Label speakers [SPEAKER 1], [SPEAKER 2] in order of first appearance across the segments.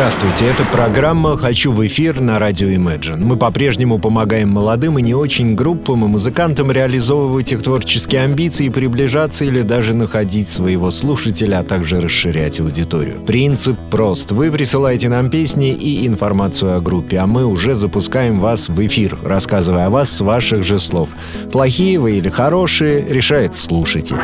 [SPEAKER 1] Здравствуйте, это программа «Хочу в эфир» на радио Imagine. Мы по-прежнему помогаем молодым и не очень группам и музыкантам реализовывать их творческие амбиции, приближаться или даже находить своего слушателя, а также расширять аудиторию. Принцип прост. Вы присылаете нам песни и информацию о группе, а мы уже запускаем вас в эфир, рассказывая о вас с ваших же слов. Плохие вы или хорошие, решает слушатель.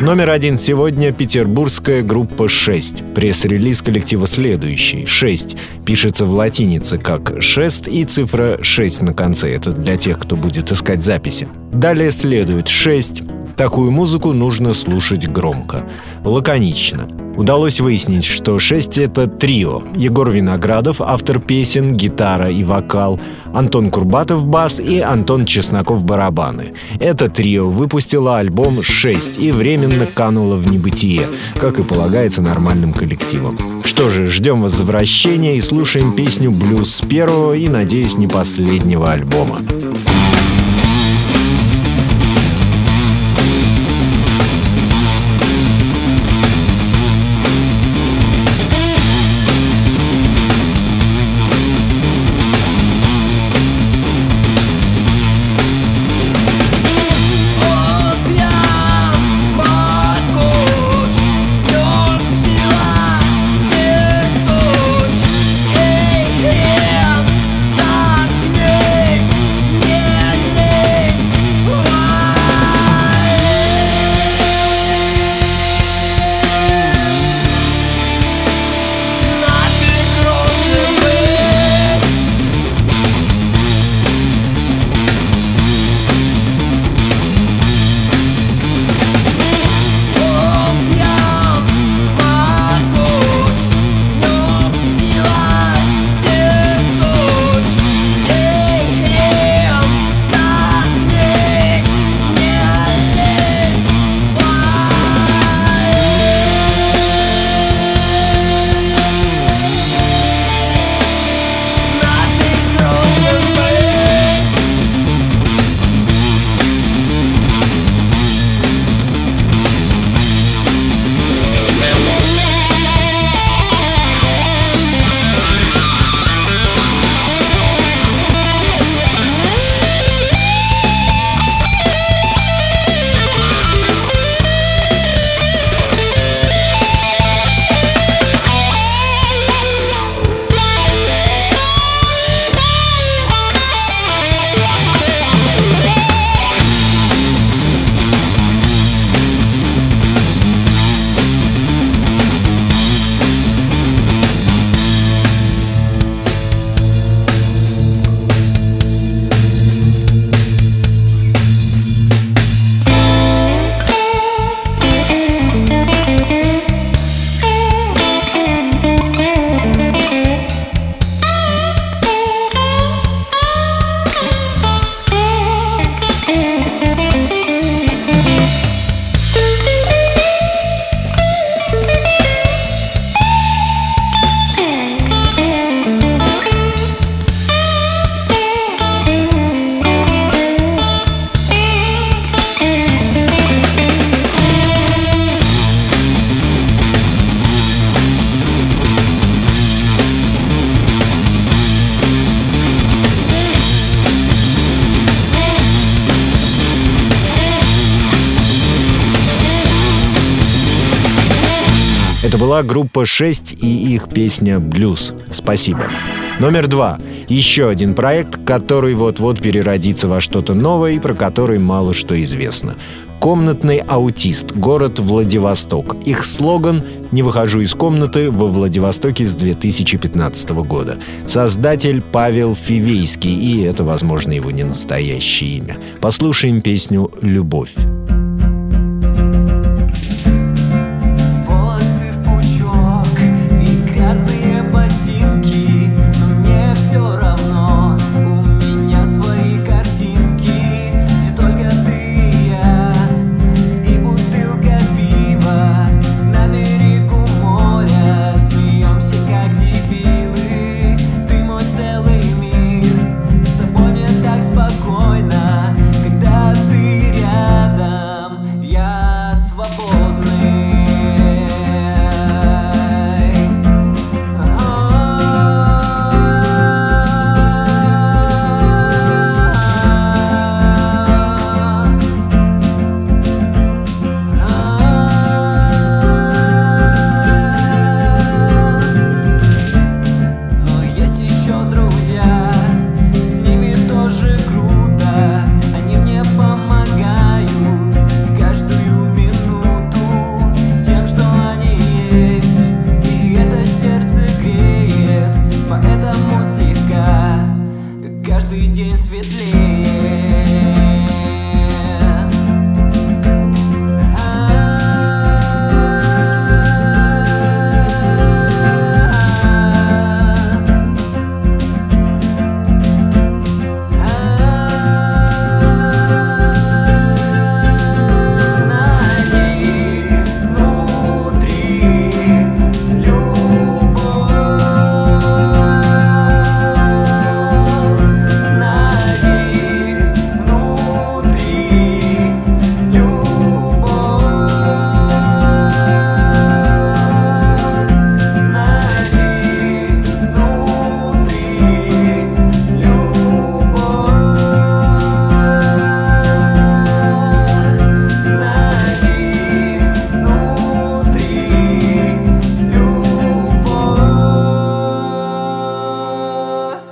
[SPEAKER 1] Номер один сегодня петербургская группа 6. Пресс-релиз коллектива следующий. 6. Пишется в латинице как шест и цифра 6 на конце. Это для тех, кто будет искать записи. Далее следует 6. Такую музыку нужно слушать громко. Лаконично. Удалось выяснить, что «Шесть» — это трио. Егор Виноградов, автор песен, гитара и вокал, Антон Курбатов — бас и Антон Чесноков — барабаны. Это трио выпустило альбом «Шесть» и временно кануло в небытие, как и полагается нормальным коллективам. Что же, ждем возвращения и слушаем песню «Блюз» с первого и, надеюсь, не последнего альбома. Была группа 6 и их песня «Блюз». Спасибо. Номер два. Еще один проект, который вот-вот переродится во что-то новое и про который мало что известно. Комнатный аутист. Город Владивосток. Их слоган «Не выхожу из комнаты» во Владивостоке с 2015 года. Создатель Павел Фивейский, и это, возможно, его не настоящее имя. Послушаем песню «Любовь».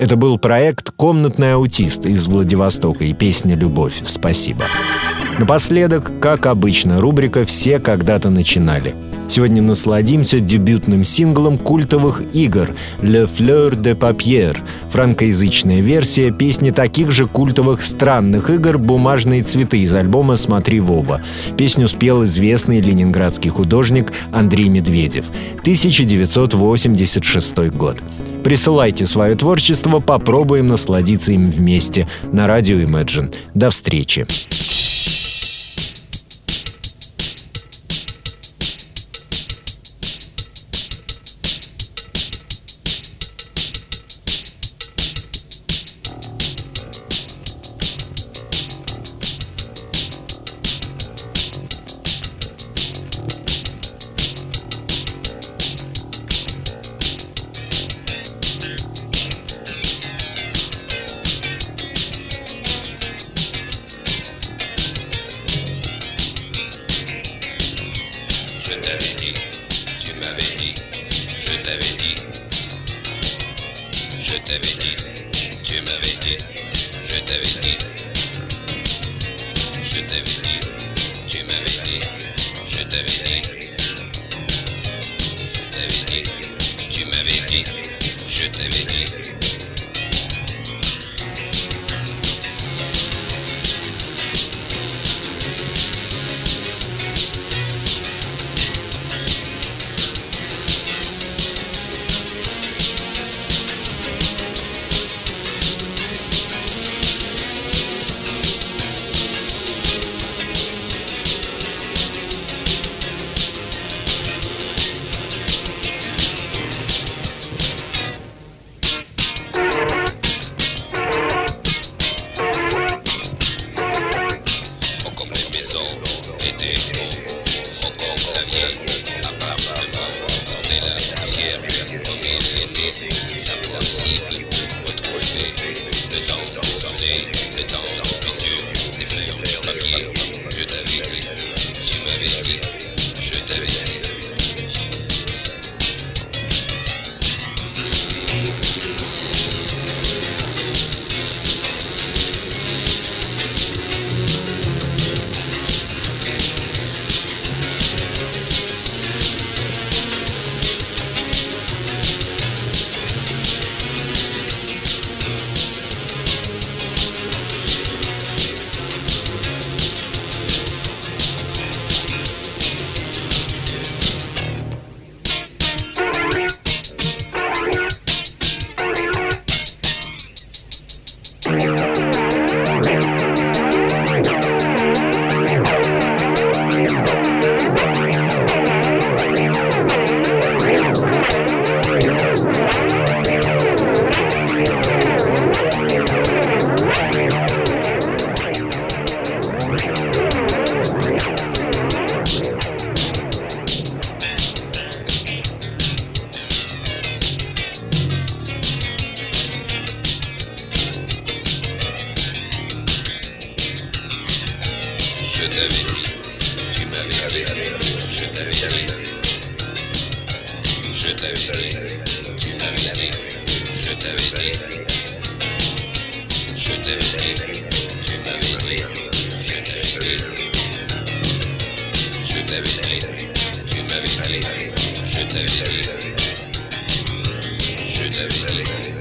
[SPEAKER 1] Это был проект «Комнатный аутист» из Владивостока и песня «Любовь». Спасибо. Напоследок, как обычно, рубрика «Все когда-то начинали». Сегодня насладимся дебютным синглом культовых игр «Le Fleur de Papier», франкоязычная версия песни таких же культовых странных игр «Бумажные цветы» из альбома «Смотри в оба». Песню спел известный ленинградский художник Андрей Медведев. 1986 год. Присылайте свое творчество, попробуем насладиться им вместе на радио Imagine. До встречи.
[SPEAKER 2] Je t'avais dit, tu m'avais dit, je t'avais dit, je t'avais dit, tu m'avais dit, je t'avais dit, Je t'avais dit, tu m'avais dit, je t'avais dit, je t'avais dit, tu m'avais dit, je t'avais dit, je t'avais dit, tu m'avais dit, je t'avais dit, je t'avais dit, tu m'avais dit, je t'avais dit, je t'avais dit.